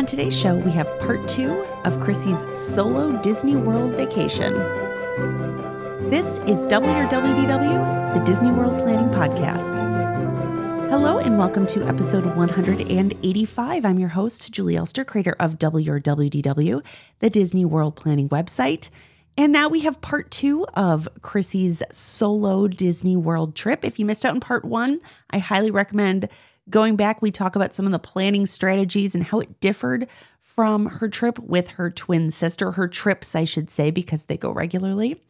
On today's show, we have part two of Krissy's solo Disney World vacation. This is WWDW, the Disney World Planning Podcast. Hello and welcome to episode 185. I'm your host, Julie Elster, creator of WWDW, the Disney World Planning website. And now we have part two of Krissy's solo Disney World trip. If you missed out on part one, I highly recommend Going back, we talk about some of the planning strategies and how it differed from her trip with her twin sister, her trips, I should say, because they go regularly.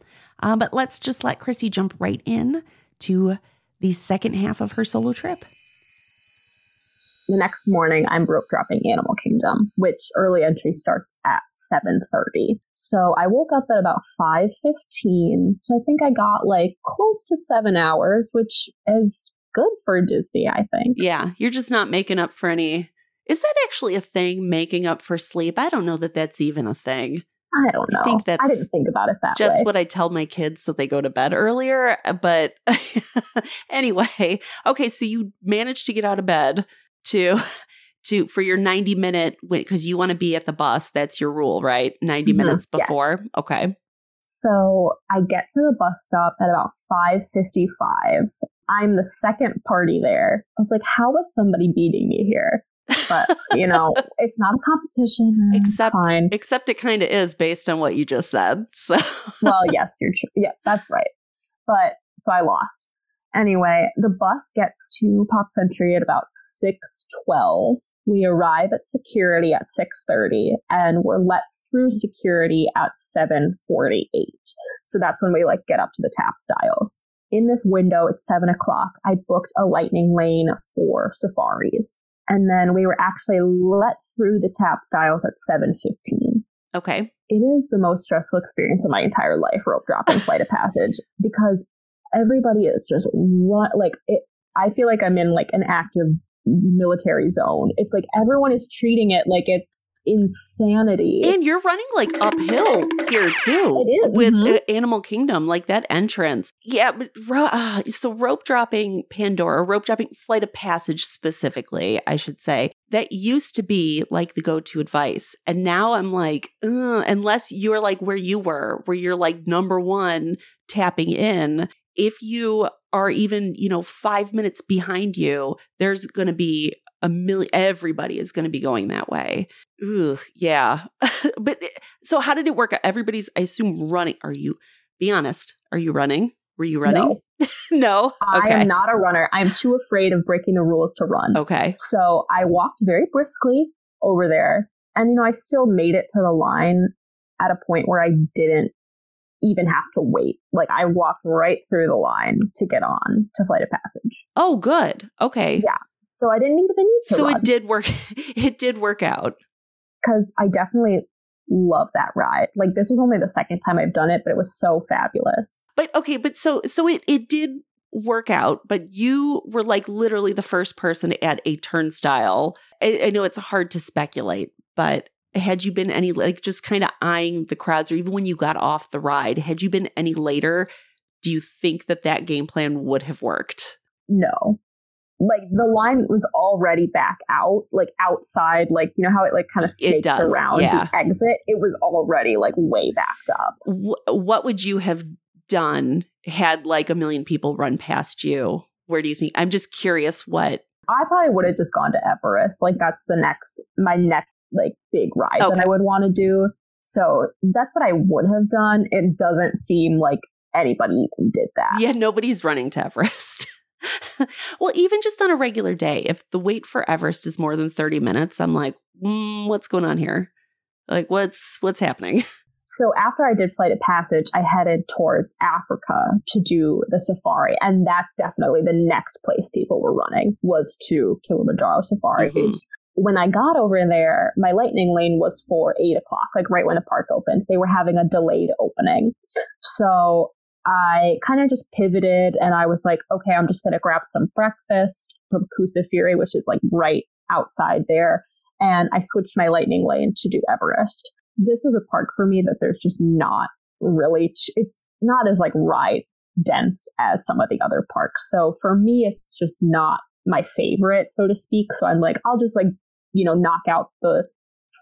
Uh, but let's just let Krissy jump right in to the second half of her solo trip. The next morning, I'm rope dropping Animal Kingdom, which early entry starts at 7:30. So I woke up at about 5:15. So I think I got like close to 7 hours, which is good for Disney, I think. Yeah, you're just not making up for any. Is that actually a thing, making up for sleep? I don't know that that's even a thing. I don't know. I think that's I didn't think about it that just way. what I tell my kids so they go to bed earlier. But anyway, okay, so you managed to get out of bed to to for your 90 minute because you want to be at the bus. That's your rule, right? 90 mm-hmm. minutes before. Yes. Okay. So I get to the bus stop at about 5:55. I'm the second party there. I was like, how is somebody beating me here? But you know, it's not a competition. Except, fine. except it kind of is based on what you just said. So, well, yes, you're true. Yeah, that's right. But so I lost. Anyway, the bus gets to Pop Century at about 6:12. We arrive at security at 6:30 and we're let through security at 7:48. So that's when we like get up to the tapstiles. In this window, it's seven o'clock. I booked a lightning lane for safaris, and then we were actually let through the tapstiles at 7:15. Okay. It is the most stressful experience of my entire life, rope dropping flight of passage, because everybody is just run like it. I feel like I'm in like an active military zone. It's like everyone is treating it like it's insanity. And you're running like uphill here too. With mm-hmm. Animal Kingdom, like that entrance. Yeah, but uh, so rope dropping Pandora, rope dropping Flight of Passage specifically, I should say, that used to be like the go to advice. And now I'm like, unless you're like where you were, where you're like number one tapping in, if you are even, you know, five minutes behind you, there's going to be a million, everybody is going to be going that way. Ugh, yeah. but so how did it work? Everybody's, I assume, running. Are you, be honest, are you running? Were you running? No. no? Okay. I am not a runner. I'm too afraid of breaking the rules to run. Okay. So I walked very briskly over there. And, you know, I still made it to the line at a point where I didn't even have to wait. Like I walked right through the line to get on to Flight of Passage. Oh, good. Okay. Yeah. So I didn't even need to. So run. it did work. It did work out. Because I definitely love that ride. Like this was only the second time I've done it, but it was so fabulous. But okay, but so so it it did work out, but you were like literally the first person at a turnstile. I, I know it's hard to speculate, but had you been any like just kind of eyeing the crowds or even when you got off the ride had you been any later do you think that that game plan would have worked no like the line was already back out like outside like you know how it like kind of snakes around yeah. the exit it was already like way backed up what would you have done had like a million people run past you where do you think i'm just curious what I probably would have just gone to Everest. Like that's the next my next like big ride okay. that I would want to do. So that's what I would have done. It doesn't seem like anybody even did that. Yeah, nobody's running to Everest. well, even just on a regular day, if the wait for Everest is more than 30 minutes, I'm like, mm, what's going on here? Like what's what's happening? So after I did Flight of Passage, I headed towards Africa to do the safari, and that's definitely the next place people were running was to Kilimanjaro safaris. Mm-hmm when I got over there, my lightning lane was for eight o'clock, like right when the park opened. They were having a delayed opening. So I kind of just pivoted and I was like, okay, I'm just going to grab some breakfast from Kusafiri, which is like right outside there. And I switched my lightning lane to do Everest. This is a park for me that there's just not really, it's not as like ride dense as some of the other parks. So for me, it's just not my favorite, so to speak. So I'm like, I'll just like, you know, knock out the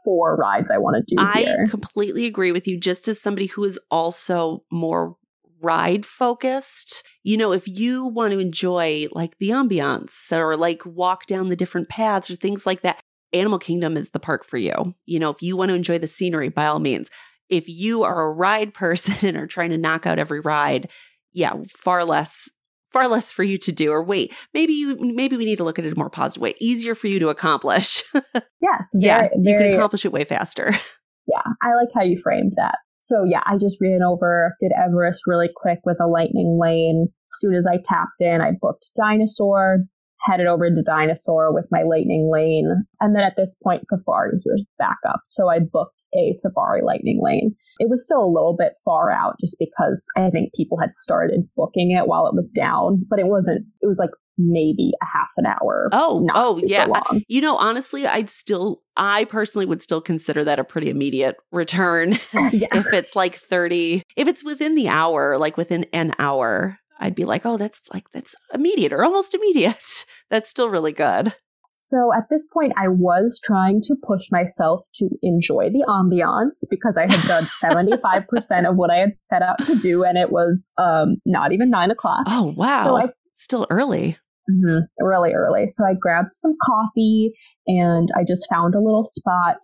four rides I want to do I here. completely agree with you. Just as somebody who is also more ride focused, you know, if you want to enjoy like the ambiance or like walk down the different paths or things like that, Animal Kingdom is the park for you. You know, if you want to enjoy the scenery, by all means. If you are a ride person and are trying to knock out every ride, yeah, far less far less for you to do or wait maybe you maybe we need to look at it a more positive way easier for you to accomplish yes, yeah you very, can accomplish it way faster yeah, I like how you framed that. So yeah, I just ran over, did Everest really quick with a lightning lane. As soon as I tapped in, I booked Dinosaur, headed over to Dinosaur with my lightning lane. And then at this point, Safaris was back up. So I booked a Safari lightning lane. It was still a little bit far out just because I think people had started booking it while it was down, but it wasn't, it was like maybe a half an hour. Oh, oh, yeah. long. You know, honestly, I'd still, I personally would still consider that a pretty immediate return. yeah. if it's like 30, if it's within the hour, like within an hour, I'd be like, oh, that's like, that's immediate or almost immediate. That's still really good. So at this point, I was trying to push myself to enjoy the ambiance because I had done 75% of what I had set out to do, and it was um, not even nine o'clock. Oh, wow. So I still early. Mhm, really early. So I grabbed some coffee and I just found a little spot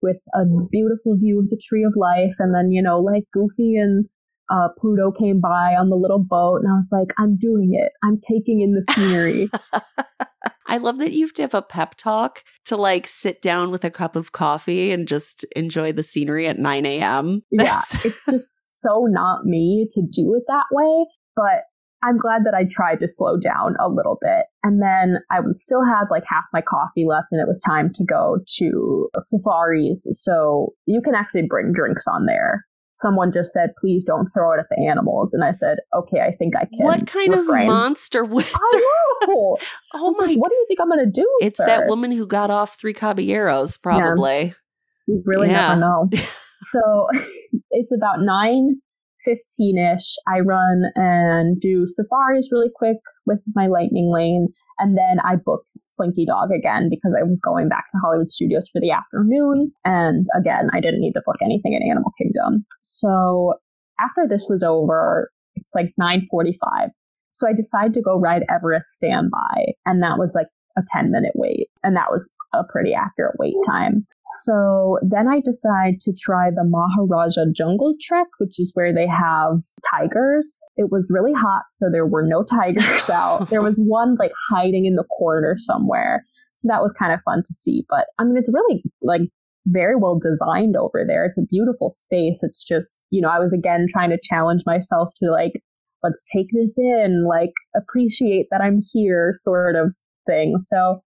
with a beautiful view of the tree of life. And then, you know, like Goofy and uh, Pluto came by on the little boat, and I was like, I'm doing it. I'm taking in the scenery. I love that you have to have a pep talk to like sit down with a cup of coffee and just enjoy the scenery at 9 a.m. yeah, it's just so not me to do it that way. But I'm glad that I tried to slow down a little bit. And then I still had like half my coffee left and it was time to go to safaris. So you can actually bring drinks on there. Someone just said, please don't throw it at the animals. And I said, okay, I think I can. what kind refrain." of monster would? I know. Oh my! like, what do you think I'm going to do? it's sir? that woman who got off three caballeros, probably. You really Yeah. never know. so it's about nine fifteen ish. I run and do safaris really quick with my lightning lane, and then I booked Slinky Dog again because I was going back to Hollywood Studios for the afternoon. And again, I didn't need to book anything at Animal Kingdom. So after this was over, it's like nine forty five. So I decided to go ride Everest standby, and that was like a 10 minute wait. And that was a pretty accurate wait time. So then I decide to try the Maharaja Jungle Trek, which is where they have tigers. It was really hot, so there were no tigers out. There was one like hiding in the corner somewhere. So that was kind of fun to see. But I mean, it's really like very well designed over there. It's a beautiful space. It's just, you know, I was again trying to challenge myself to like, let's take this in, like appreciate that I'm here sort of thing. So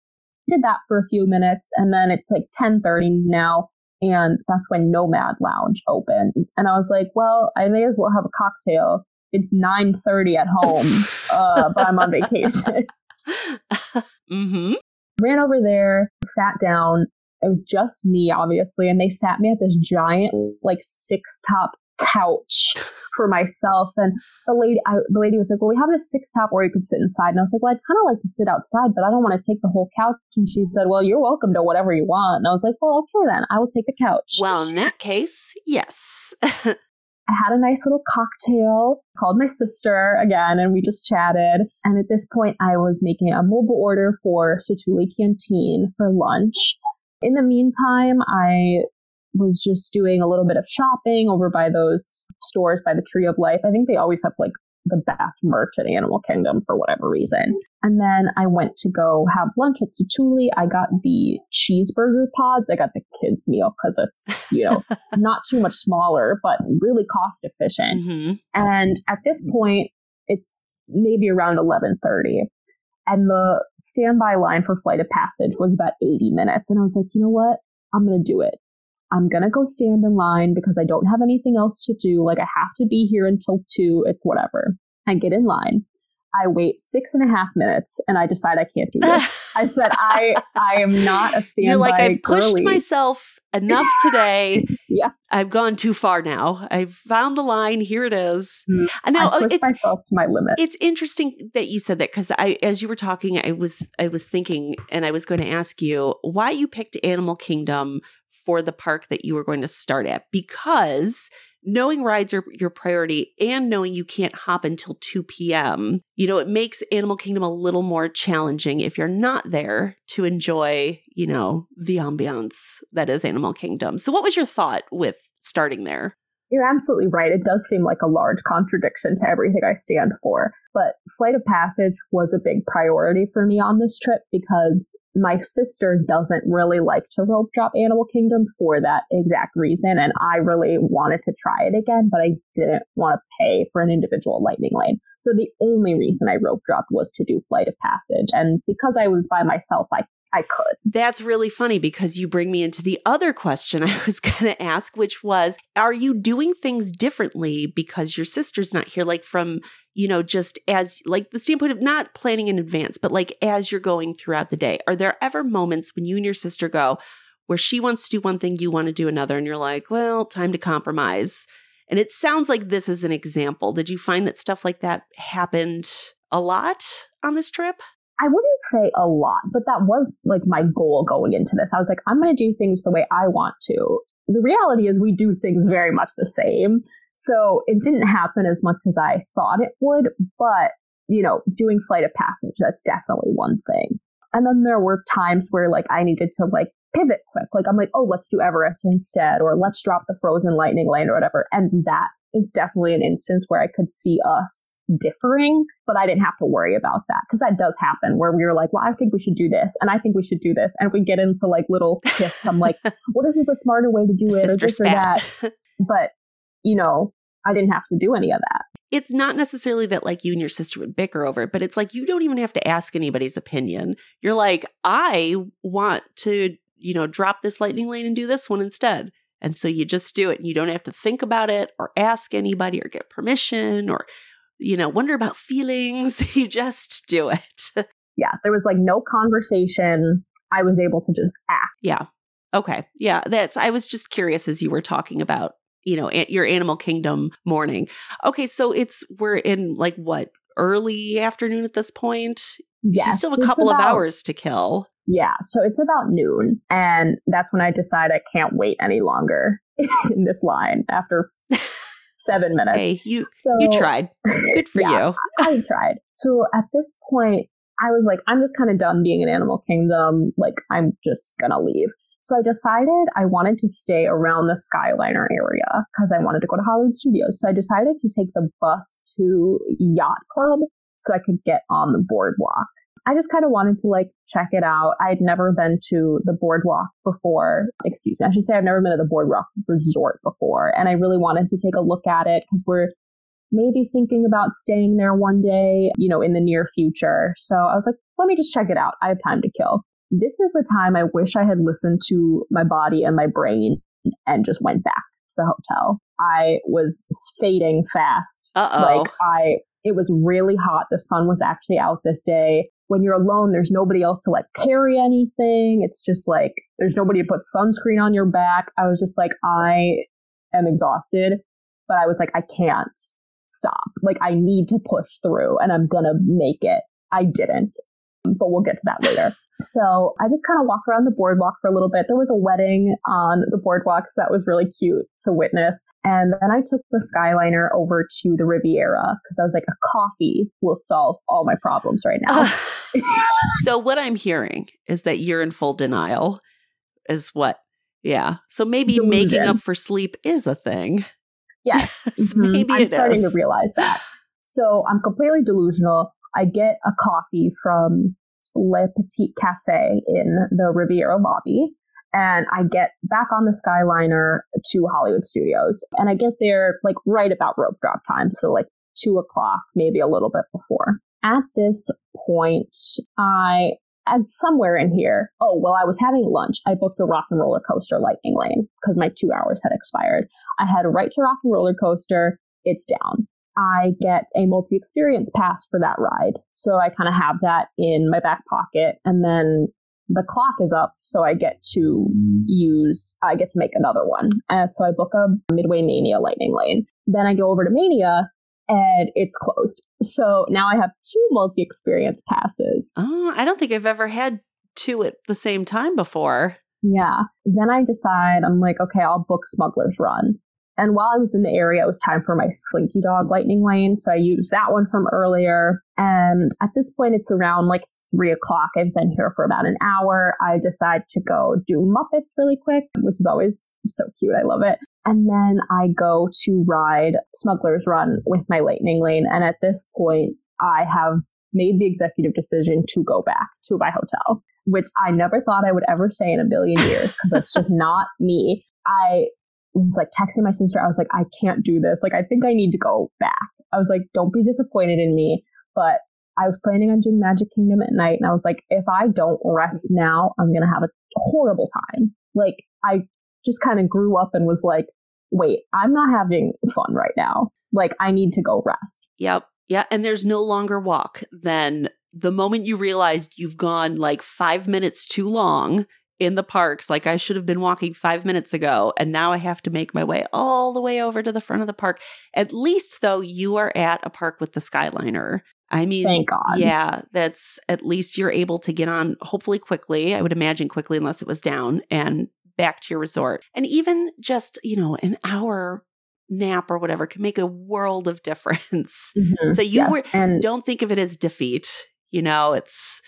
did that for a few minutes and then it's like 10:30 now and that's when Nomad Lounge opens. And I was like, well, I may as well have a cocktail. It's 9:30 at home, uh, but I'm on vacation. mm-hmm. Ran over there, sat down. It was just me, obviously, and they sat me at this giant, like six top couch for myself. And the lady, I, the lady was like, "Well, we have this six top where you could sit inside." And I was like, "Well, I'd kind of like to sit outside, but I don't want to take the whole couch." And she said, "Well, you're welcome to whatever you want." And I was like, "Well, okay then, I will take the couch." Well, in that case, yes. I had a nice little cocktail, called my sister again, and we just chatted. And at this point, I was making a mobile order for Satuli Canteen for lunch. In the meantime, I was just doing a little bit of shopping over by those stores by the Tree of Life. I think they always have like the best merch at Animal Kingdom for whatever reason. And then I went to go have lunch at Satuli. I got the cheeseburger pods. I got the kids meal because it's, you know, not too much smaller, but really cost efficient. hmm And at this point, it's maybe around 11:30. And the standby line for Flight of Passage was about 80 minutes. And I was like, you know what? I'm going to do it. I'm going to go stand in line because I don't have anything else to do. Like, I have to be here until two. It's whatever. I get in line. I wait six and a half minutes and I decide I can't do this. I said, I, I am not a standby You're like, I've pushed girly." myself enough today. Yeah. I've gone too far now. I've found the line. Here it is. Mm. And now I pushed it's myself to my limit. it's interesting that you said that because I, as you were talking, I was I was thinking, and I was going to ask you why you picked Animal Kingdom for the park that you were going to start at because knowing rides are your priority and knowing you can't hop until 2 p.m., you know, it makes Animal Kingdom a little more challenging if you're not there to enjoy, you know, the ambiance that is Animal Kingdom. So, what was your thought with starting there? You're absolutely right. It does seem like a large contradiction to everything I stand for. But Flight of Passage was a big priority for me on this trip because my sister doesn't really like to rope drop Animal Kingdom for that exact reason. And I really wanted to try it again, but I didn't want to pay for an individual lightning lane. So the only reason I rope dropped was to do Flight of Passage. And because I was by myself, I I could. That's really funny because you bring me into the other question I was going to ask, which was Are you doing things differently because your sister's not here? Like, from, you know, just as like the standpoint of not planning in advance, but like as you're going throughout the day, are there ever moments when you and your sister go where she wants to do one thing, you want to do another, and you're like, well, time to compromise? And it sounds like this is an example. Did you find that stuff like that happened a lot on this trip? I wouldn't say a lot, but that was like my goal going into this. I was like, I'm going to do things the way I want to. The reality is, we do things very much the same. So it didn't happen as much as I thought it would, but you know, doing Flight of Passage, that's definitely one thing. And then there were times where like I needed to like pivot quick. Like I'm like, oh, let's do Everest instead, or let's drop the frozen lightning lane or whatever. And that is definitely an instance where I could see us differing, but I didn't have to worry about that because that does happen where we were like, well, I think we should do this and I think we should do this. And we get into like little tiffs. I'm like, well, this is the smarter way to do it Sister or this spat. or that. But, you know, I didn't have to do any of that. It's not necessarily that like you and your sister would bicker over it, but it's like you don't even have to ask anybody's opinion. You're like, I want to, you know, drop this lightning lane and do this one instead. And so you just do it. And you don't have to think about it or ask anybody or get permission or, you know, wonder about feelings. you just do it. yeah. There was like no conversation. I was able to just act. Yeah. Okay. Yeah. That's, I was just curious as you were talking about, you know, your animal kingdom morning. Okay. So it's, we're in like what, early afternoon at this point? Yes. still a couple about, of hours to kill. Yeah, so it's about noon, and that's when I decide I can't wait any longer in this line after seven minutes. Hey, you so, you tried. Good for yeah, you. I tried. So at this point, I was like, I'm just kind of done being an Animal Kingdom. Like, I'm just gonna leave. So I decided I wanted to stay around the Skyliner area because I wanted to go to Hollywood Studios. So I decided to take the bus to Yacht Club so I could get on the boardwalk. I just kind of wanted to like check it out. I'd never been to the boardwalk before. Excuse me. I should say I've never been to the boardwalk resort before. And I really wanted to take a look at it because we're maybe thinking about staying there one day, you know, in the near future. So I was like, let me just check it out. I have time to kill. This is the time I wish I had listened to my body and my brain and just went back to the hotel. I was fading fast. Uh-oh. Like I it was really hot. The sun was actually out this day when you're alone, there's nobody else to like carry anything. It's just like there's nobody to put sunscreen on your back. I was just like, I am exhausted, but I was like, I can't stop. Like, I need to push through and I'm gonna make it. I didn't, but we'll get to that later. So I just kind of walk around the boardwalk for a little bit. There was a wedding on the boardwalk, so that was really cute to witness. And then I took the Skyliner over to the Riviera because I was like, a coffee will solve all my problems right now. Uh, so what I'm hearing is that you're in full denial, is what? Yeah. So maybe Delusion. making up for sleep is a thing. Yes. mm-hmm. Maybe I'm starting is. to realize that. So I'm completely delusional. I get a coffee from Le Petit Cafe in the Riviera lobby. And I get back on the Skyliner to Hollywood Studios. And I get there like right about rope drop time. So like two o'clock, maybe a little bit before. At this point, I and somewhere in here, oh, well, I was having lunch. I booked a rock and roller coaster lightning lane because my two hours had expired. I had a right to rock and roller coaster. It's down. I get a multi experience pass for that ride. So I kind of have that in my back pocket. And then the clock is up. So I get to use, I get to make another one. Uh, so I book a Midway Mania Lightning Lane. Then I go over to Mania and it's closed. So now I have two multi experience passes. Oh, I don't think I've ever had two at the same time before. Yeah. Then I decide, I'm like, okay, I'll book Smuggler's Run. And while I was in the area, it was time for my Slinky Dog Lightning Lane. So I used that one from earlier. And at this point, it's around like three o'clock. I've been here for about an hour. I decide to go do Muppets really quick, which is always so cute. I love it. And then I go to ride Smuggler's Run with my Lightning Lane. And at this point, I have made the executive decision to go back to my hotel, which I never thought I would ever say in a billion years because that's just not me. I was like texting my sister. I was like, I can't do this. Like, I think I need to go back. I was like, don't be disappointed in me. But I was planning on doing Magic Kingdom at night. And I was like, if I don't rest now, I'm going to have a horrible time. Like, I just kind of grew up and was like, wait, I'm not having fun right now. Like, I need to go rest. Yep. Yeah. And there's no longer walk than the moment you realized you've gone like five minutes too long in the parks. Like I should have been walking five minutes ago, and now I have to make my way all the way over to the front of the park. At least, though, you are at a park with the Skyliner. I mean, thank God. Yeah, that's at least you're able to get on, hopefully quickly. I would imagine quickly, unless it was down, and back to your resort. And even just, you know, an hour nap or whatever can make a world of difference. Mm-hmm. So you yes, were, and don't think of it as defeat. You know, it's,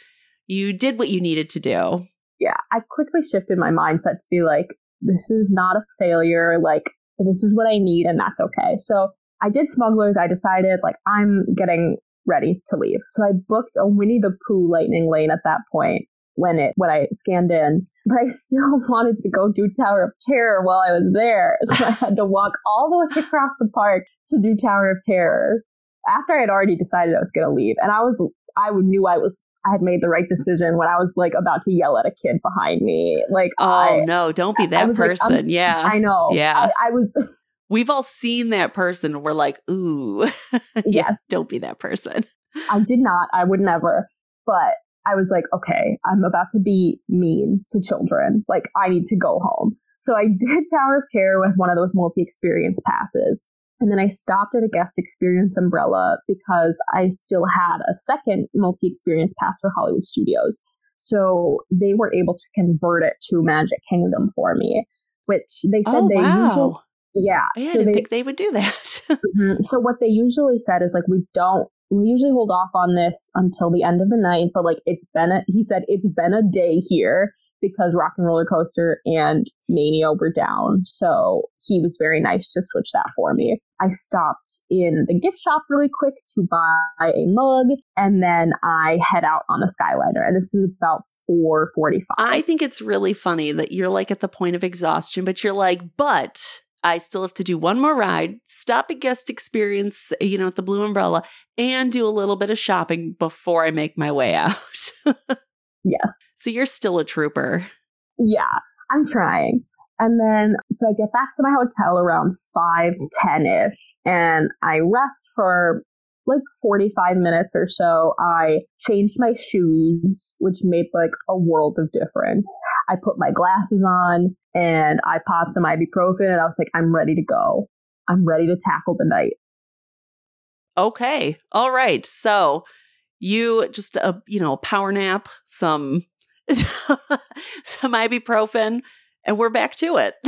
you did what you needed to do yeah, I quickly shifted my mindset to be like, this is not a failure. Like, this is what I need, and that's okay. So I did smugglers. I decided, like, I'm getting ready to leave. So I booked a Winnie the Pooh lightning lane at that point when it when I scanned in. But I still wanted to go do Tower of Terror while I was there. So I had to walk all the way across the park to do Tower of Terror after I had already decided I was going to leave. And I was I knew I was I had made the right decision when I was like about to yell at a kid behind me. Like, oh I, no, don't be that person. Like, yeah, I know. Yeah, I, I, was. We've all seen that person. We're like, ooh, yes, don't be that person. I did not. I would never. But I was like, okay, I'm about to be mean to children. Like, I need to go home. So I did Tower of Terror with one of those multi experience passes. And then I stopped at a guest experience umbrella because I still had a second multi experience pass for Hollywood Studios. So they were able to convert it to Magic Kingdom for me, which they said oh, they wow. usually. Yeah. I so didn't they, think they would do that. mm-hmm. So what they usually said is like, we don't, we usually hold off on this until the end of the night, but like it's been a, he said, it's been a day here because Rock and Roller Coaster and Mania were down. So he was very nice to switch that for me. I stopped in the gift shop really quick to buy a mug and then I head out on the Skyliner. And this is about 445. I think it's really funny that you're like at the point of exhaustion, but you're like, but I still have to do one more ride, stop at guest experience, you know, at the Blue Umbrella, and do a little bit of shopping before I make my way out. Yes. So you're still a trooper. Yeah, I'm trying. And then, so I get back to my hotel around 5 10 ish, and I rest for like 45 minutes or so. I changed my shoes, which made like a world of difference. I put my glasses on and I popped some ibuprofen, and I was like, I'm ready to go. I'm ready to tackle the night. Okay. All right. So you just a you know a power nap, some some ibuprofen, and we're back to it.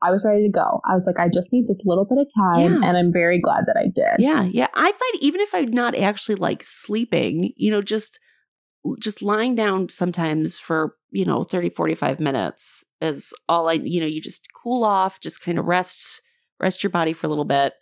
I was ready to go. I was like, I just need this little bit of time, yeah. and I'm very glad that I did. Yeah, yeah. I find even if I'm not actually like sleeping, you know, just just lying down sometimes for you know 30 45 minutes is all i you know you just cool off just kind of rest rest your body for a little bit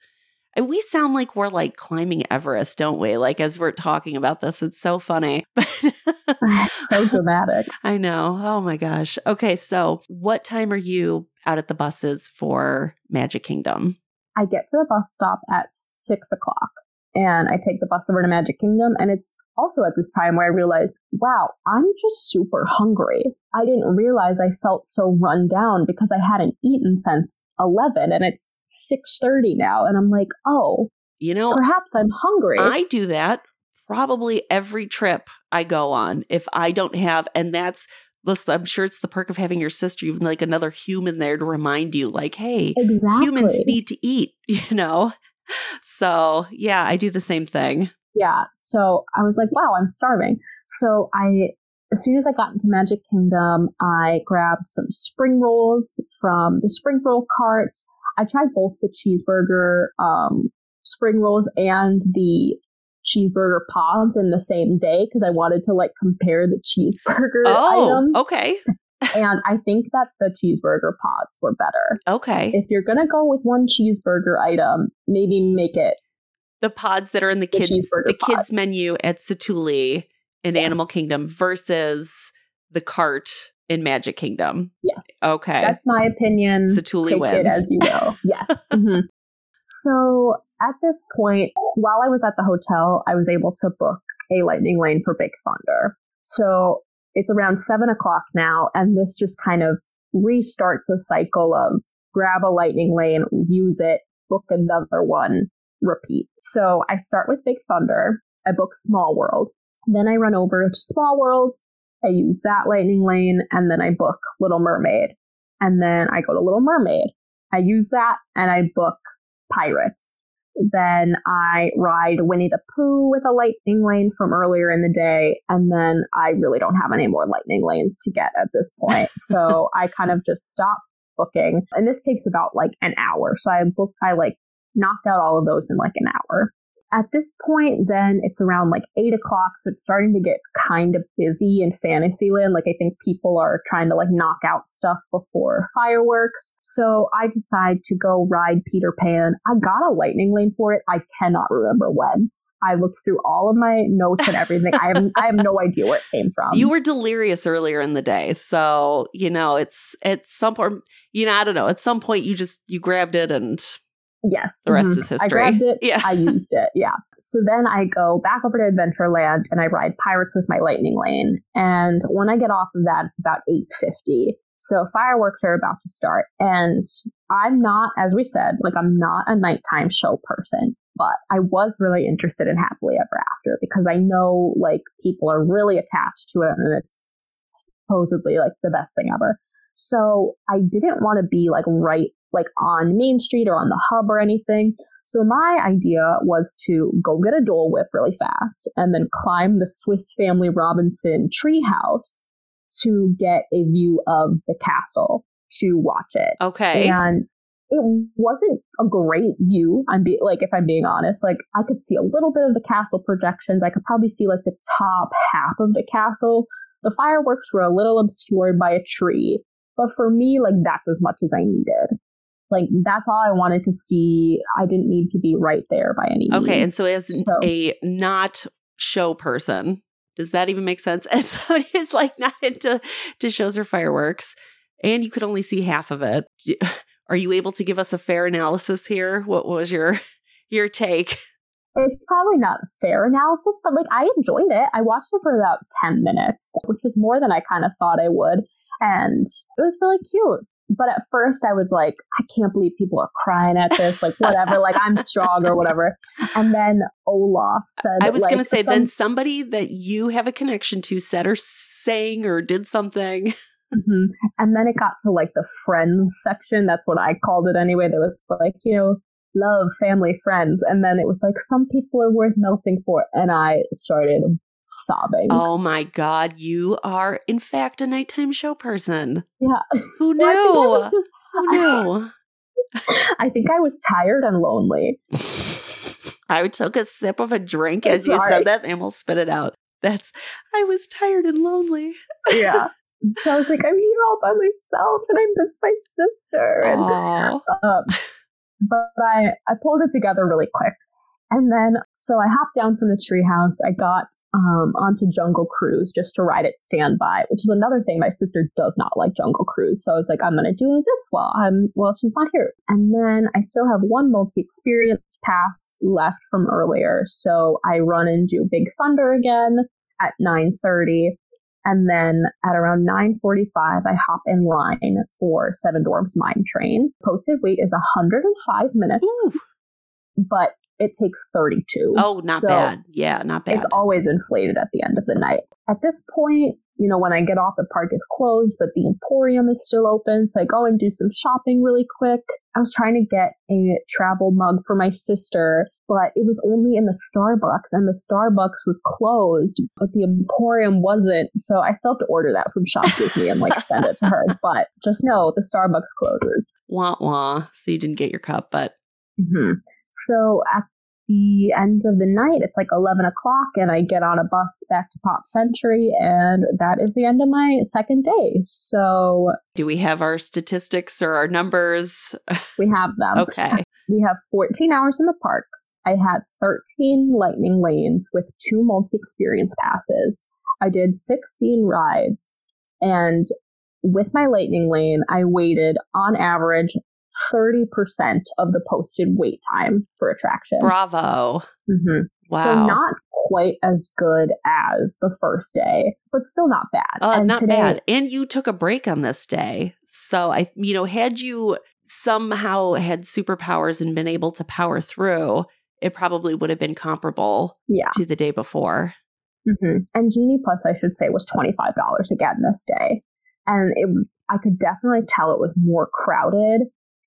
and we sound like we're like climbing Everest, don't we? Like as we're talking about this, it's so funny. it's so dramatic. I know. Oh my gosh. Okay, so what time are you out at the buses for Magic Kingdom? I get to the bus stop at six o'clock and I take the bus over to Magic Kingdom. And it's also at this time where I realized, wow, I'm just super hungry. I didn't realize I felt so run down because I hadn't eaten since 11 and it's 6:30 now and I'm like, "Oh, you know, perhaps I'm hungry." I do that probably every trip I go on if I don't have and that's listen, I'm sure it's the perk of having your sister, even like another human there to remind you, like, hey, exactly. humans need to eat, you know? So, yeah, I do the same thing. Yeah. So I was like, wow, I'm starving. So I as soon as I got into Magic Kingdom, I grabbed some spring rolls from the spring roll cart. I tried both the cheeseburger um, spring rolls and the cheeseburger pods in the same day because I wanted to like compare the cheeseburger oh, items. okay. And I think that the cheeseburger pods were better. Okay. If you're gonna go with one cheeseburger item, maybe make it the pods that are in the, The kids the pod. kids menu at Satuli in Yes. Animal Kingdom versus the cart in Magic Kingdom. yes. Okay. That's my opinion. Satuli Take wins. it as you will. Yes. Mhm. So at this point, while I was at the hotel, I was able to book a lightning lane for Big Thunder. So it's around seven o'clock now, and this just kind of restarts a cycle of grab a lightning lane, use it, book another one, repeat. So I start with Big Thunder. I book Small World. Then I run over to Small World. I use that lightning lane, and then I book Little Mermaid. And then I go to Little Mermaid. I use that and I book Pirates. Then I ride Winnie the Pooh with a lightning lane from earlier in the day. And then I really don't have any more lightning lanes to get at this point. So I kind of just stop booking. And this takes about like an hour. So I book, I like knocked out all of those in like an hour. At this point, then it's around like eight o'clock, so it's starting to get kind of busy in Fantasyland. Like I think people are trying to like knock out stuff before fireworks. So I decide to go ride Peter Pan. I got a lightning lane for it. I cannot remember when. I looked through all of my notes and everything. I have I have no idea where it came from. you were delirious earlier in the day. So, you know, it's at some point, you know, I don't know, at some point you just, you grabbed it and yes. the rest mhm. is I history. grabbed it. Yeah. I used it. Yeah. So then I go back over to Adventureland and I ride Pirates with my lightning lane. And when I get off of that, it's about 8.50. So fireworks are about to start. And I'm not, as we said, like I'm not a nighttime show person, but I was really interested in Happily Ever After because I know like people are really attached to it and it's supposedly like the best thing ever. So I didn't want to be like right like on Main Street or on the hub or anything. So my idea was to go get a Dole Whip really fast and then climb the Swiss Family Robinson treehouse to get a view of the castle to watch it. Okay. And it wasn't a great view. I'm be- like, if I'm being honest, like I could see a little bit of the castle projections. I could probably see like the top half of the castle. The fireworks were a little obscured by a tree, but for me, like that's as much as I needed. Like that's all I wanted to see. I didn't need to be right there by any means. Okay. And so, as So- a not show person, does that even make sense? As somebody who's like not into to shows or fireworks, and you could only see half of it, are you able to give us a fair analysis here? What was your your take? it's probably not a fair analysis, but like I enjoyed it. I watched it for about 10 minutes, which was more than I kind of thought I would. And it was really cute. But at first I was like, I can't believe people are crying at this, like whatever, like I'm strong or whatever. And then Olaf said, I was like, going to say, some- then somebody that you have a connection to said or sang or did something. Mhm. And then it got to like the friends section. That's what I called it anyway. There was like, you know, love, family, friends. And then it was like, some people are worth melting for. And I started sobbing. Oh my God, you are in fact a nighttime show person. Yeah. Who Well, I I knew? just- Who knew? I think I was tired and lonely. I took a sip of a drink as you said that and we'll spit it out. That's I was tired and lonely. Yeah. so I was like, I'm here all by myself and I miss my sister. And, um, but I, I pulled it together really quick. And then, so I hopped down from the treehouse. I got um, onto Jungle Cruise just to ride it standby, which is another thing. My sister does not like Jungle Cruise, so I was like, I'm going to do this while I'm while she's not here. And then I still have one multi-experience pass left from earlier, so I run and do Big Thunder again at 9:30, and then at around 9:45, I hop in line for Seven Dwarfs Mine Train. Posted wait is 105 minutes, Ooh. but it takes 32. Oh, not So bad. Yeah, not bad. It's always inflated at the end of the night. At this point, you know, when I get off, the park is closed, but the Emporium is still open. So I go and do some shopping really quick. I was trying to get a travel mug for my sister, but it was only in the Starbucks and the Starbucks was closed, but the Emporium wasn't. So I still have to order that from Shop Disney and like send it to her. But just know the Starbucks closes. Wah wah. So you didn't get your cup, but. Mm-hmm. So at the end of the night, it's like 11 o'clock, and I get on a bus back to Pop Century, and that is the end of my second day. So, do we have our statistics or our numbers? We have them. okay. We have 14 hours in the parks. I had 13 lightning lanes with two multi experience passes. I did 16 rides, and with my lightning lane, I waited on average 30% of the posted wait time for attractions. Bravo. Mm-hmm. Wow. So not quite as good as the first day, but still not bad. Uh, and not today, bad. And you took a break on this day. So I, you know, had you somehow had superpowers and been able to power through, it probably would have been comparable Yeah. to the day before. hmm And Genie Plus, I should say, was $25 again this day. And it, I could definitely tell it was more crowded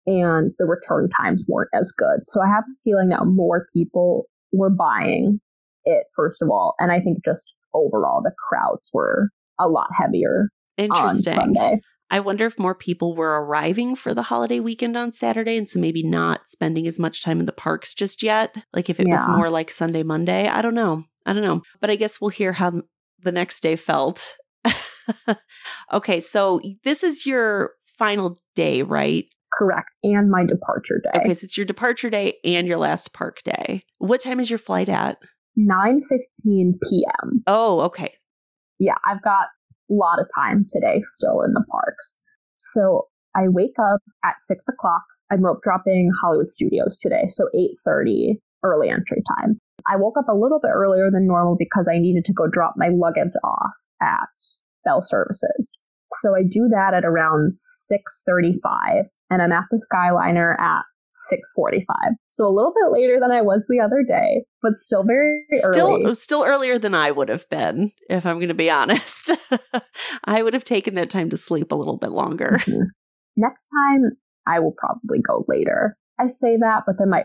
and the return times weren't as good. So I have a feeling that more people were buying it, first of all. And I think just overall, the crowds were a lot heavier on Interesting. Sunday. I wonder if more people were arriving for the holiday weekend on Saturday and so maybe not spending as much time in the parks just yet. Like if it was more like Sunday, Monday. I don't know. I don't know. But I guess we'll hear how the next day felt. okay, so this is your final day, right? Correct. And my departure day. Okay, so it's your departure day and your last park day. What time is your flight at? 9.15 p.m. Oh, okay. Yeah, I've got a lot of time today still in the parks. So I wake up at 6 o'clock. I'm rope dropping Hollywood Studios today, so 8.30 early entry time. I woke up a little bit earlier than normal because I needed to go drop my luggage off at Bell Services. So I do that at around 6.35 and I'm at the Skyliner at 6:45. So a little bit later than I was the other day, but still very Still early. still earlier than I would have been, if I'm gonna be honest. I would have taken that time to sleep a little bit longer. Mhm. Next time I will probably go later. I say that, but then my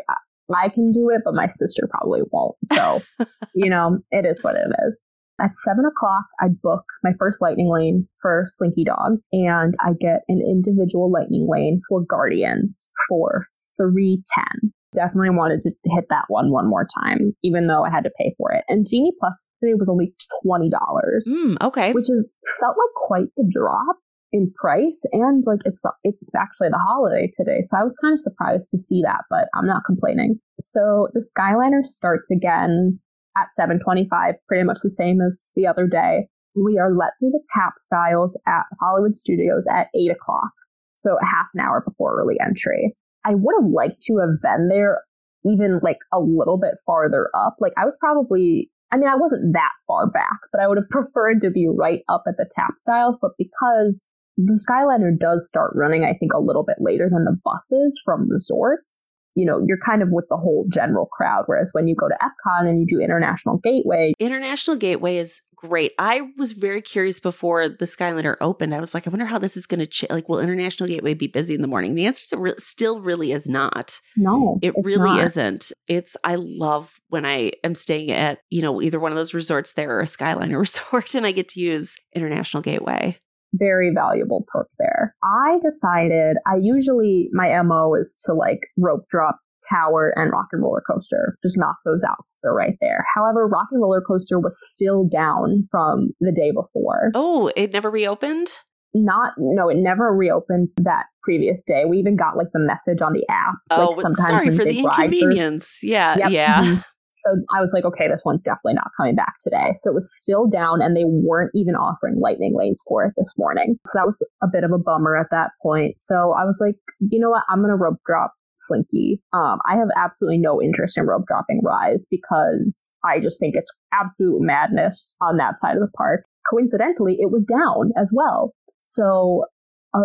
I can do it, but my sister probably won't. So, you know, it is what it is. At seven o'clock, I book my first lightning lane for Slinky Dog, and I get an individual lightning lane for Guardians for three ten. Definitely wanted to hit that one one more time, even though I had to pay for it. And Genie Plus today was only twenty dollars, Mm, okay. which is felt like quite the drop in price, and like it's the it's actually the holiday today, so I was kind of surprised to see that, but I'm not complaining. So the Skyliner starts again at 7:25, pretty much the same as the other day. We are let through the tapstiles at Hollywood Studios at eight o'clock, so a half an hour before early entry. I would have liked to have been there even like a little bit farther up. Like I was probably, I mean, I wasn't that far back, but I would have preferred to be right up at the tapstiles. But because the Skyliner does start running, I think, a little bit later than the buses from resorts, you know, you're kind of with the whole general crowd. Whereas when you go to Epcot and you do International Gateway, International Gateway is great. I was very curious before the Skyliner opened. I was like, I wonder how this is going to ch- like. Will International Gateway be busy in the morning? The answer is it re- still really is not. no, It really not. isn't. It's I love when I am staying at you know either one of those resorts there or a Skyliner resort, and I get to use International Gateway. Very valuable perk there. I decided I usually my MO is to like rope drop tower and rock and roller coaster. Just knock those out they're right there. However, rock and roller coaster was still down from the day before. Oh, it never reopened. Not no, it never reopened that previous day. We even got like the message on the app. Oh, like sometimes sorry for the rides are- inconvenience. Yeah, Yep. yeah. Mhm. So I was like, okay, this one's definitely not coming back today. So it was still down and they weren't even offering lightning lanes for it this morning. So that was a bit of a bummer at that point. So I was like, you know what? I'm going to rope drop Slinky. Um, I have absolutely no interest in rope dropping Rise because I just think it's absolute madness on that side of the park. Coincidentally, it was down as well. So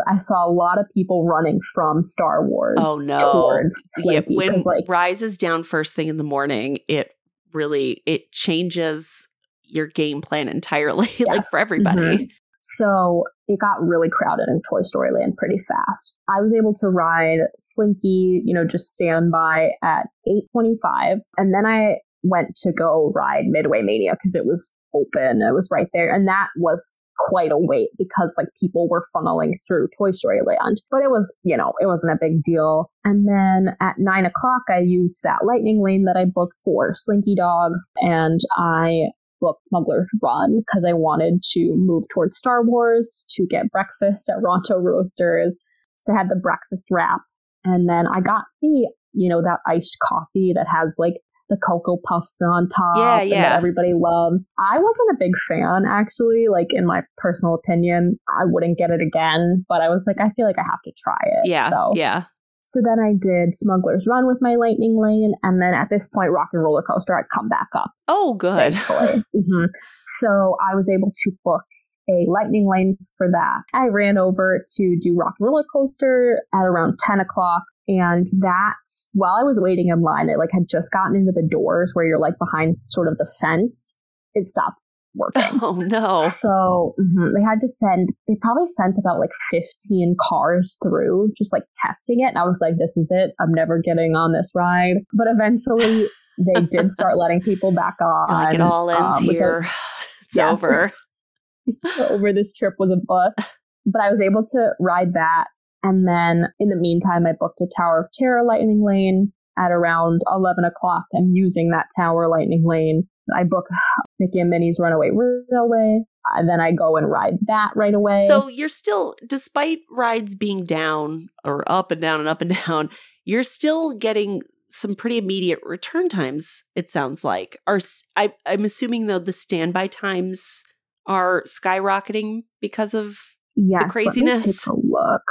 I saw a lot of people running from Star Wars Oh, no. towards yeah, Slinky. when 'cause, like, Rise's down first thing in the morning, it really it changes your game plan entirely, Yes. like for everybody. Mhm. So it got really crowded in Toy Story Land pretty fast. I was able to ride Slinky, you know, just stand by at 825. And then I went to go ride Midway Mania because it was open. It was right there. And that was quite a wait because like people were funneling through Toy Story Land. But it was, you know, it wasn't a big deal. And then at nine o'clock, I used that lightning lane that I booked for Slinky Dog and I booked Smuggler's Run because I wanted to move towards Star Wars to get breakfast at Ronto Roasters. So I had the breakfast wrap. And then I got the, you know, that iced coffee that has like the Cocoa Puffs on top Yeah, yeah. that everybody loves. I wasn't a big fan, actually. Like, in my personal opinion, I wouldn't get it again, but I was like, I feel like I have to try it. Yeah. So, Yeah. so then I did Smuggler's Run with my Lightning Lane. And then at this point, Rock and Roller Coaster had come back up Oh, good. thankfully. hmm So I was able to book a lightning lane for that. I ran over to do Rock and Roller Coaster at around 10 o'clock. And that, while I was waiting in line, it like had just gotten into the doors where you're like behind sort of the fence. It stopped working. Oh no. So mhm, they had to send, they probably sent about like 15 cars through, just like testing it. And I was like, this is it. I'm never getting on this ride. But eventually they did start letting people back on. like it all ends um, because here. It's Yeah. over. over this trip was a bus. But I was able to ride that. And then in the meantime, I booked a Tower of Terror lightning lane at around 11 o'clock. And using that Tower lightning lane, I book Mickey and Minnie's Runaway Railway. And then I go and ride that right away. So you're still, despite rides being down or up and down and up and down, you're still getting some pretty immediate return times. It sounds like. Are I, I'm assuming though the standby times are skyrocketing because of yes, let me craziness? take a look.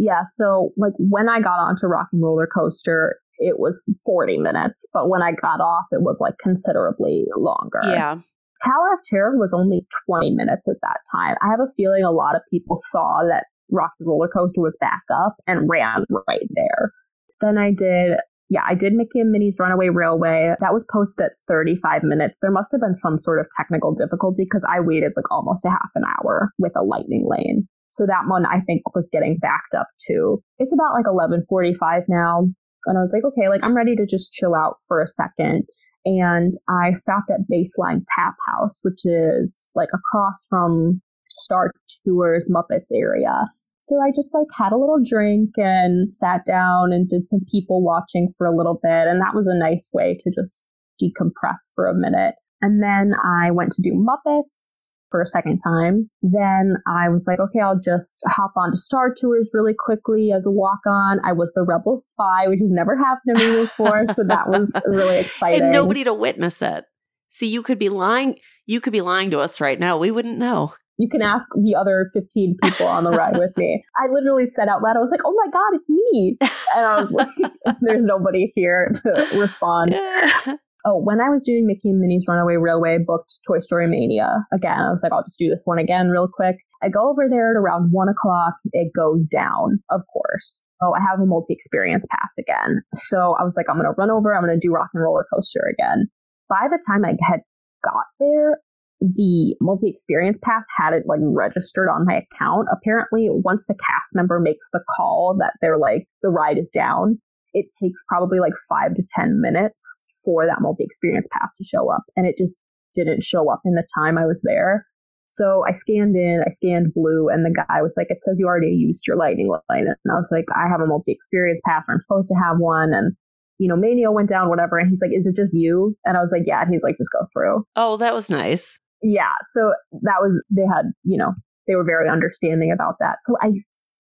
Yeah, so like when I got onto Rock and Roller Coaster, it was 40 minutes, but when I got off, it was like considerably longer. yeah. Tower of Terror was only 20 minutes at that time. I have a feeling a lot of people saw that Rock and Roller Coaster was back up and ran right there. Then I did, yeah, I did Mickey and Minnie's Runaway Railway. That was posted at 35 minutes. There must have been some sort of technical difficulty because I waited like almost a half an hour with a lightning lane. So that one I think was getting backed up too. It's about like 11:45 now, and I was like, okay, like I'm ready to just chill out for a second and I stopped at Baseline Tap House, which is like across from Star Tours Muppets area. So I just like had a little drink and sat down and did some people watching for a little bit, and that was a nice way to just decompress for a minute. And then I went to do Muppets for a second time. Then I was like, okay, I'll just hop on to Star Tours really quickly as a walk on. I was the Rebel Spy, which has never happened to me before. so that was really exciting. And nobody to witness it. See, you could be lying. You could be lying to us right now. We wouldn't know. you can ask the other 15 people on the ride with me. I literally said out loud, I was like, oh my God, it's me. And I was like, there's nobody here to respond. Oh, when I was doing Mickey and Minnie's Runaway Railway, booked Toy Story Mania again. I was like, I'll just do this one again real quick. I go over there at around one o'clock. It goes down, of course. Oh, I have a multi experience pass again. So I was like, I'm going to run over. I'm going to do Rock and Roller Coaster again. By the time I had got there, the multi experience pass had it like registered on my account. Apparently, once the cast member makes the call that they're like, the ride is down, it takes probably like five to 10 minutes for that multi experience pass to show up. And it just didn't show up in the time I was there. So I scanned in, I scanned blue, and the guy was like, It says you already used your lightning lane. And I was like, I have a multi experience pass, or I'm supposed to have one. And, you know, Mania went down, whatever. And he's like, Is it just you? And I was like, Yeah. And he's like, Just go through. oh, that was nice. Yeah. So that was, they had, you know, they were very understanding about that. So I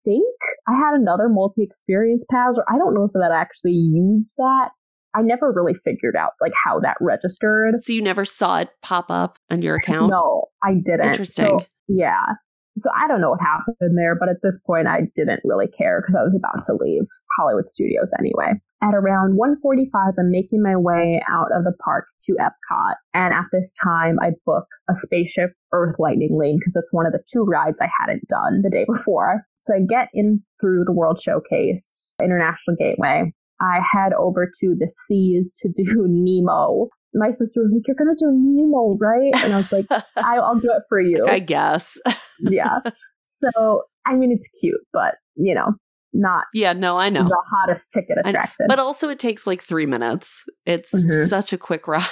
think I had another multi experience pass, or I don't know if that actually used that. I never really figured out like how that registered. So you never saw it pop up on your account? No, I didn't. Interesting. So, yeah. So I don't know what happened there, but at this point I didn't really care because I was about to leave Hollywood Studios anyway. At around 1:45, I'm making my way out of the park to Epcot, and at this time I book a spaceship Earth Lightning Lane because it's one of the two rides I hadn't done the day before. So I get in through the World Showcase International Gateway. I head over to the seas to do Nemo, my sister was like, "You're gonna do Nemo, right?" And I was like, "I'll do it for you." I guess. yeah. So I mean, it's cute, but you know, not yeah. No, I know the hottest ticket attraction. but also, it takes like three minutes. It's mm-hmm. such a quick ride.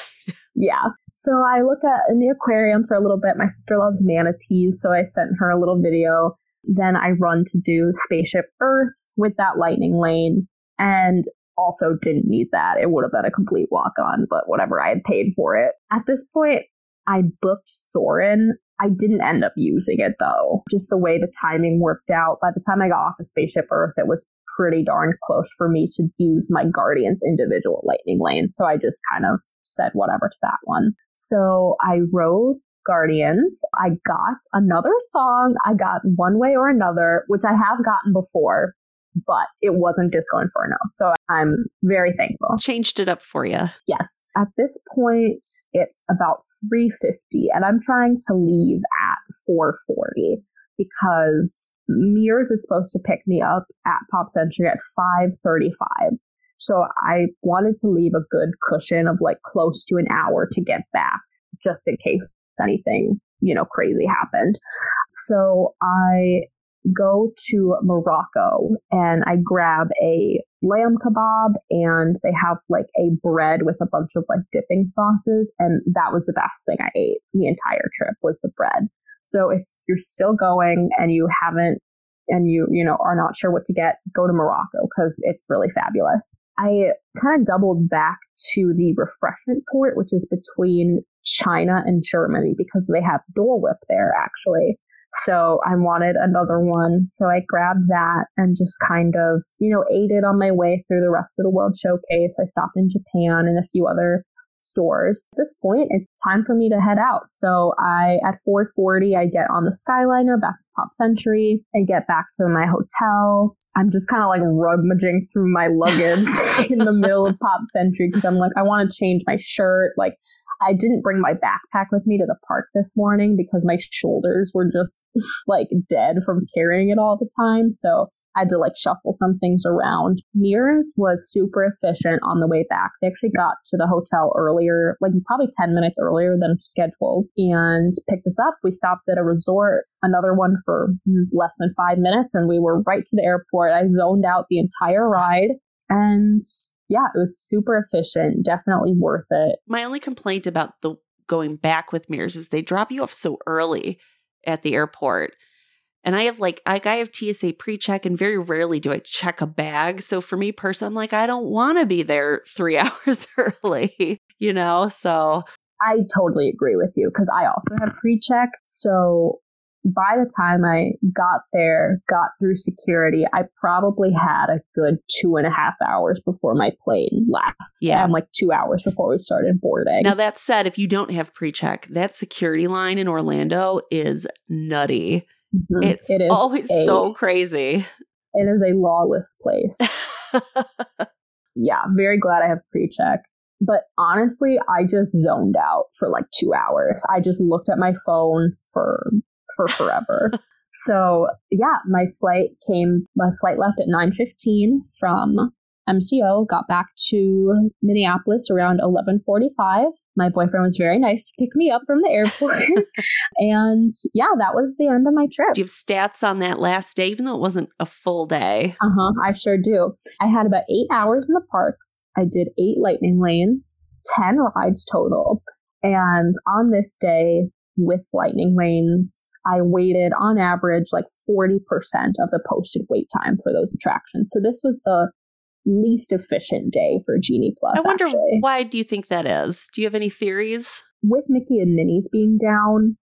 yeah. So I look at in the aquarium for a little bit. My sister loves manatees, so I sent her a little video. Then I run to do Spaceship Earth with that lightning lane. And also didn't need that. It would have been a complete walk on, but whatever. I had paid for it. At this point, I booked Soarin'. I didn't end up using it though. Just the way the timing worked out. By the time I got off of Spaceship Earth, it was pretty darn close for me to use my Guardian's individual lightning lane. So I just kind of said whatever to that one. So I rode Guardians. I got another song. I got One Way or Another, which I have gotten before, but it wasn't Disco Inferno. So I'm very thankful. Changed it up for you. Yes. At this point, it's about 350 and I'm trying to leave at 440 because Mears is supposed to pick me up at Pop Century at 535. So I wanted to leave a good cushion of like close to an hour to get back just in case anything, you know, crazy happened. So I go to Morocco and I grab a lamb kebab and they have like a bread with a bunch of like dipping sauces and that was the best thing I ate the entire trip was the bread. So if you're still going and you haven't and you you know are not sure what to get, go to Morocco cuz it's really fabulous. I kind of doubled back to the refreshment port which is between China and Germany because they have Dole Whip there actually. So I wanted another one. So I grabbed that and just kind of, you know, ate it on my way through the rest of the World Showcase. I stopped in Japan and a few other stores. At this point, it's time for me to head out. So I, at 440, I get on the Skyliner back to Pop Century. I get back to my hotel. I'm just kind of like rummaging through my luggage in the middle of Pop Century because I'm like, I want to change my shirt. Like, I didn't bring my backpack with me to the park this morning because my shoulders were just like dead from carrying it all the time. So had to like shuffle some things around. Mears was super efficient on the way back. They actually got to the hotel earlier, like probably 10 minutes earlier than scheduled, and picked us up. We stopped at a resort, another one for less than five minutes, and we were right to the airport. I zoned out the entire ride. And yeah, it was super efficient, definitely worth it. My only complaint about the going back with Mears is they drop you off so early at the airport. And I have like I, I have TSA pre-check and very rarely do I check a bag. So for me personally, I'm like, I don't want to be there three hours early, you know? So I totally agree with you because I also have pre-check. So by the time I got there, got through security, I probably had a good two and a half hours before my plane left. Yeah. And like two hours before we started boarding. Now, that said, if you don't have pre check, that security line in Orlando is nutty. Mm-hmm. It's it is always a, so crazy. It is a lawless place. yeah, very glad I have pre check. But honestly, I just zoned out for like two hours. I just looked at my phone for for forever. so yeah, my flight came, my flight left at 9.15 from MCO, got back to Minneapolis around 1145. My boyfriend was very nice to pick me up from the airport. and yeah, that was the end of my trip. Do you have stats on that last day, even though it wasn't a full day? Uh huh. I sure do. I had about eight hours in the parks. I did eight lightning lanes, 10 rides total. And on this day, with lightning lanes, I waited on average like 40% of the posted wait time for those attractions. So this was the least efficient day for Genie Plus. I wonder actually. why do you think that is? Do you have any theories? With Mickey and Minnie's being down,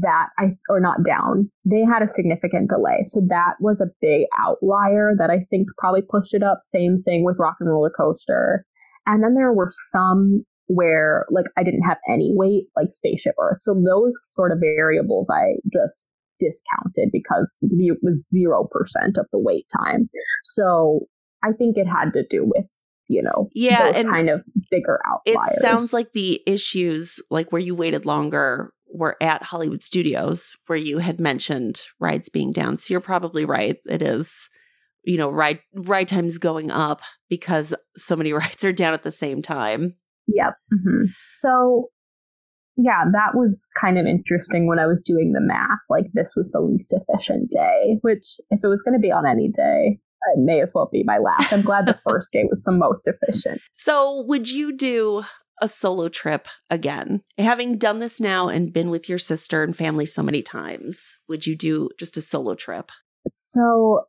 that I or not down, they had a significant delay. So that was a big outlier that I think probably pushed it up. Same thing with Rock and Roller Coaster. And then there were some where like I didn't have any wait, like Spaceship Earth. So those sort of variables I just discounted because it was 0% of the wait time. So I think it had to do with you know, yeah, those kind of bigger outliers. It sounds like the issues, like where you waited longer, were at Hollywood Studios, where you had mentioned rides being down. So you're probably right. It is, you know, ride ride times going up because so many rides are down at the same time. Yep. Mm-hmm. So, yeah, that was kind of interesting when I was doing the math. Like, this was the least efficient day, which, if it was going to be on any day, it may as well be my last. I'm glad the first day was the most efficient. So, would you do a solo trip again? Having done this now and been with your sister and family so many times, would you do just a solo trip? So,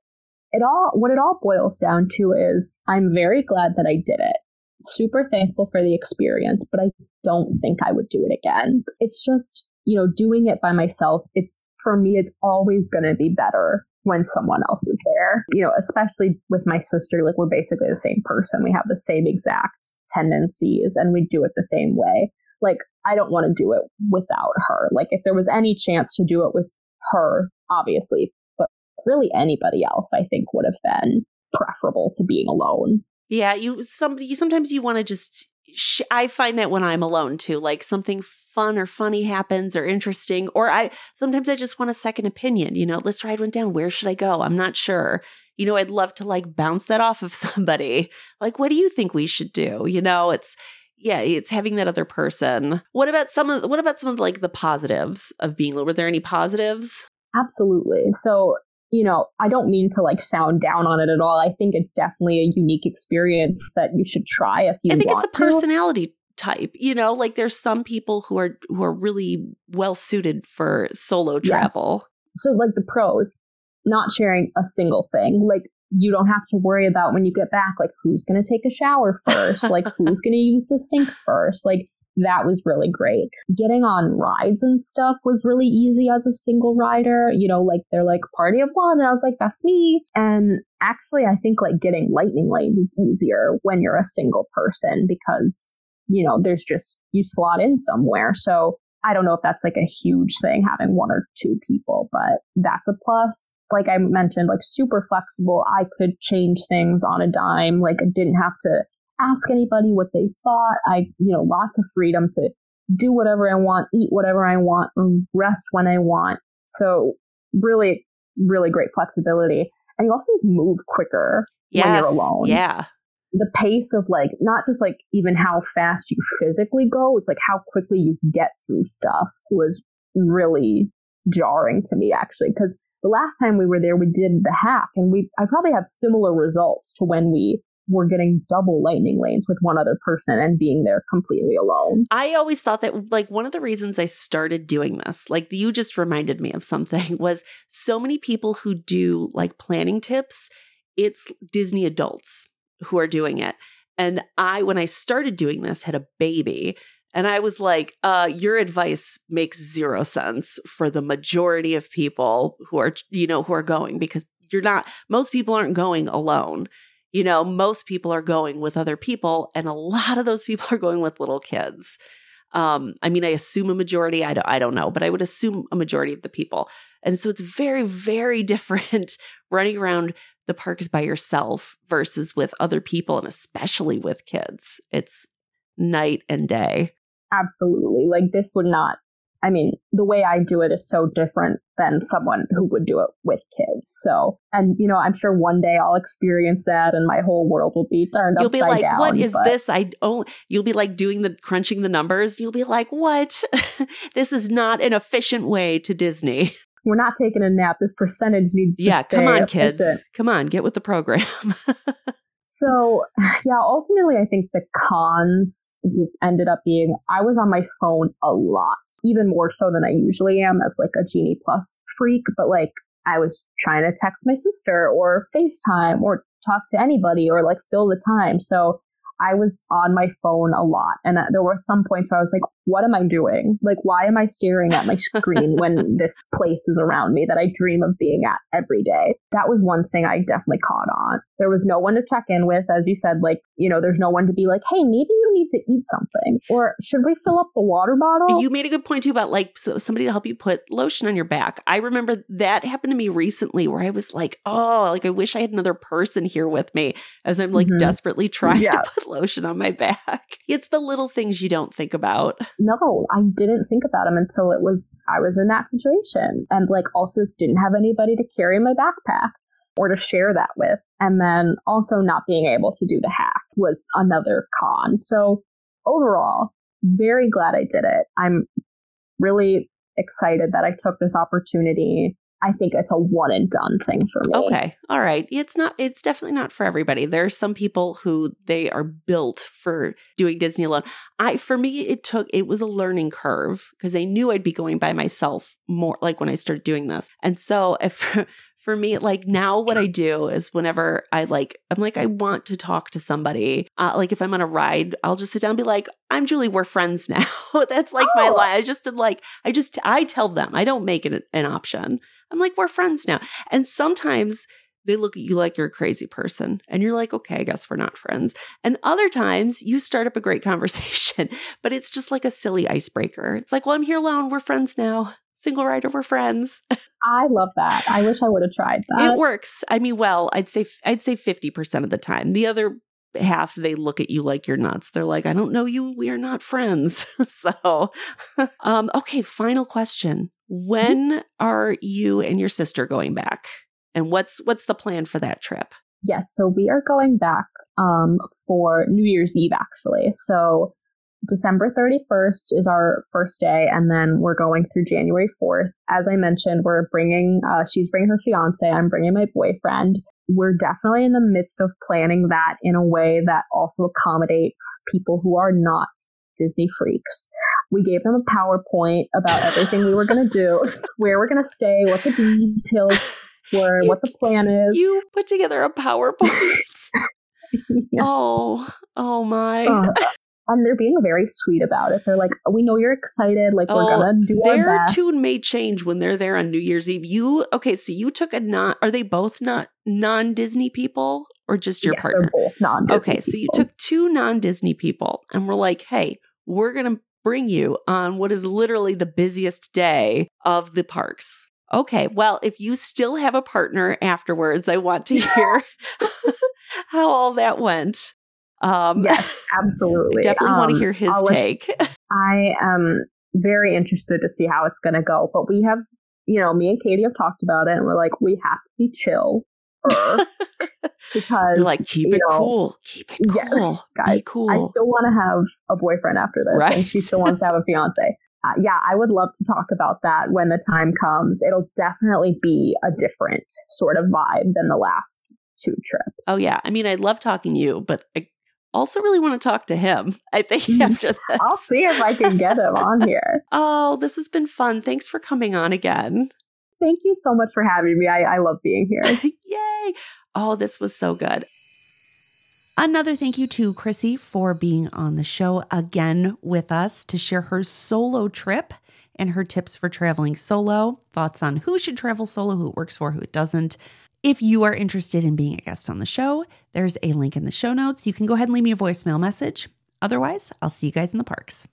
it all what it all boils down to is I'm very glad that I did it. Super thankful for the experience, but I don't think I would do it again. It's just, you know, doing it by myself, it's for me it's always going to be better when someone else is there. You know, especially with my sister, like we're basically the same person. We have the same exact tendencies and we do it the same way. Like I don't want to do it without her. Like if there was any chance to do it with her, obviously, but really anybody else I think would have been preferable to being alone. Yeah, you somebody sometimes you want to just sh- I find that when I'm alone too, like something fun or funny happens or interesting, or I sometimes I just want a second opinion. You know, this ride went down. Where should I go? I'm not sure. You know, I'd love to like bounce that off of somebody. Like, what do you think we should do? You know, it's yeah, it's having that other person. What about some of what about some of like the positives of being? Were there any positives? Absolutely. So you know, I don't mean to like sound down on it at all. I think it's definitely a unique experience that you should try if you I think it's a personality to. Type. You know, like there's some people who are who are really well suited for solo travel. Yes. So like the pros, not sharing a single thing. Like you don't have to worry about when you get back like who's going to take a shower first, like who's going to use the sink first. Like that was really great. Getting on rides and stuff was really easy as a single rider. You know, like they're like party of one. And I was like, that's me. And actually, I think like getting lightning lanes is easier when you're a single person because, you know, there's just, you slot in somewhere. So I don't know if that's like a huge thing having one or two people, but that's a plus. Like I mentioned, like super flexible. I could change things on a dime. Like I didn't have to ask anybody what they thought. I, you know, lots of freedom to do whatever I want, eat whatever I want, rest when I want. So really, really great flexibility. And you also just move quicker yes, when you're alone. Yeah. The pace of like, not just like even how fast you physically go, it's like how quickly you get through stuff was really jarring to me actually. Cause the last time we were there, we did the hack and we, I probably have similar results to when we we're getting double lightning lanes with one other person and being there completely alone. I always thought that like one of the reasons I started doing this, like you just reminded me of something was so many people who do like planning tips, it's Disney adults who are doing it. And I when I started doing this had a baby and I was like, uh, your advice makes zero sense for the majority of people who are, you know, who are going because you're not, most people aren't going alone you know, most people are going with other people, and a lot of those people are going with little kids. Um, I mean, I assume a majority, I don't, I don't know, but I would assume a majority of the people. And so it's very, very different running around the parks by yourself versus with other people, and especially with kids. It's night and day. Absolutely. Like, this would not I mean, the way I do it is so different than someone who would do it with kids. So, and you know, I'm sure one day I'll experience that, and my whole world will be turned upside down. You'll be like, down, "What is but- this?" I only. You'll be like doing the crunching the numbers. You'll be like, "What? this is not an efficient way to Disney." We're not taking a nap. This percentage needs to yeah. come on, kids. Come on, get with the program. So, yeah, ultimately, I think the cons ended up being I was on my phone a lot, even more so than I usually am as like a Genie Plus freak. But like, I was trying to text my sister or FaceTime or talk to anybody or like fill the time. So I was on my phone a lot. And uh, there were some points where I was like, what am I doing? Like, why am I staring at my screen when this place is around me that I dream of being at every day? That was one thing I definitely caught on. There was no one to check in with. As you said, like, you know, there's no one to be like, hey, maybe you need to eat something. Or should we fill up the water bottle? You made a good point too about like somebody to help you put lotion on your back. I remember that happened to me recently where I was like, oh, like I wish I had another person here with me as I'm like mm-hmm. desperately trying yeah. to put lotion on my back. It's the little things you don't think about. No, I didn't think about them until it was I was in that situation and like also didn't have anybody to carry my backpack or to share that with. And then also not being able to do the hack was another con. So overall, very glad I did it. I'm really excited that I took this opportunity. I think it's a one and done thing for me. Okay. All right. It's not it's definitely not for everybody. There are some people who they are built for doing Disney alone. I for me it took it was a learning curve because I knew I'd be going by myself more like when I started doing this. And so if for me like now what i do is whenever i like i'm like i want to talk to somebody uh, like if i'm on a ride i'll just sit down and be like i'm julie we're friends now that's like oh. my line i just am like i just i tell them i don't make it an option i'm like we're friends now and sometimes they look at you like you're a crazy person and you're like okay i guess we're not friends and other times you start up a great conversation but it's just like a silly icebreaker it's like well i'm here alone we're friends now single rider, we're friends. I love that. I wish I would have tried that. It works. I mean, well, I'd say I'd say 50% of the time. The other half they look at you like you're nuts. They're like, "I don't know you. We are not friends." so, um okay, final question. When are you and your sister going back? And what's what's the plan for that trip? Yes, so we are going back um for New Year's Eve actually. So December 31st is our first day, and then we're going through January 4th. As I mentioned, we're bringing, uh, she's bringing her fiance, I'm bringing my boyfriend. We're definitely in the midst of planning that in a way that also accommodates people who are not Disney freaks. We gave them a PowerPoint about everything we were going to do, where we're going to stay, what the details were, you, what the plan is. You put together a PowerPoint. yeah. Oh, oh my. Uh, and they're being very sweet about it. They're like, "We know you're excited. Like, we're oh, gonna do their our best." tune may change when they're there on New Year's Eve. You okay? So you took a non? Are they both not non Disney people, or just your yes, partner? both non. Okay, so you took two non Disney people, and we're like, "Hey, we're gonna bring you on what is literally the busiest day of the parks." Okay, well, if you still have a partner afterwards, I want to hear how all that went. Um, yes, absolutely. definitely um, want to hear his I'll take. I am very interested to see how it's going to go. But we have, you know, me and Katie have talked about it, and we're like, we have to be chill. because You're like keep it know, cool, keep it cool, yeah, guys. Be cool. I still want to have a boyfriend after this, right. and she still wants to have a fiance. Uh, yeah, I would love to talk about that when the time comes. It'll definitely be a different sort of vibe than the last two trips. Oh yeah, I mean, I love talking to you, but I also really want to talk to him. I think mm-hmm. after this. I'll see if I can get him on here. oh, this has been fun. Thanks for coming on again. Thank you so much for having me. I, I love being here. Yay. Oh, this was so good. Another thank you to Krissy for being on the show again with us to share her solo trip and her tips for traveling solo, thoughts on who should travel solo, who it works for, who it doesn't. If you are interested in being a guest on the show, there's a link in the show notes. You can go ahead and leave me a voicemail message. Otherwise, I'll see you guys in the parks.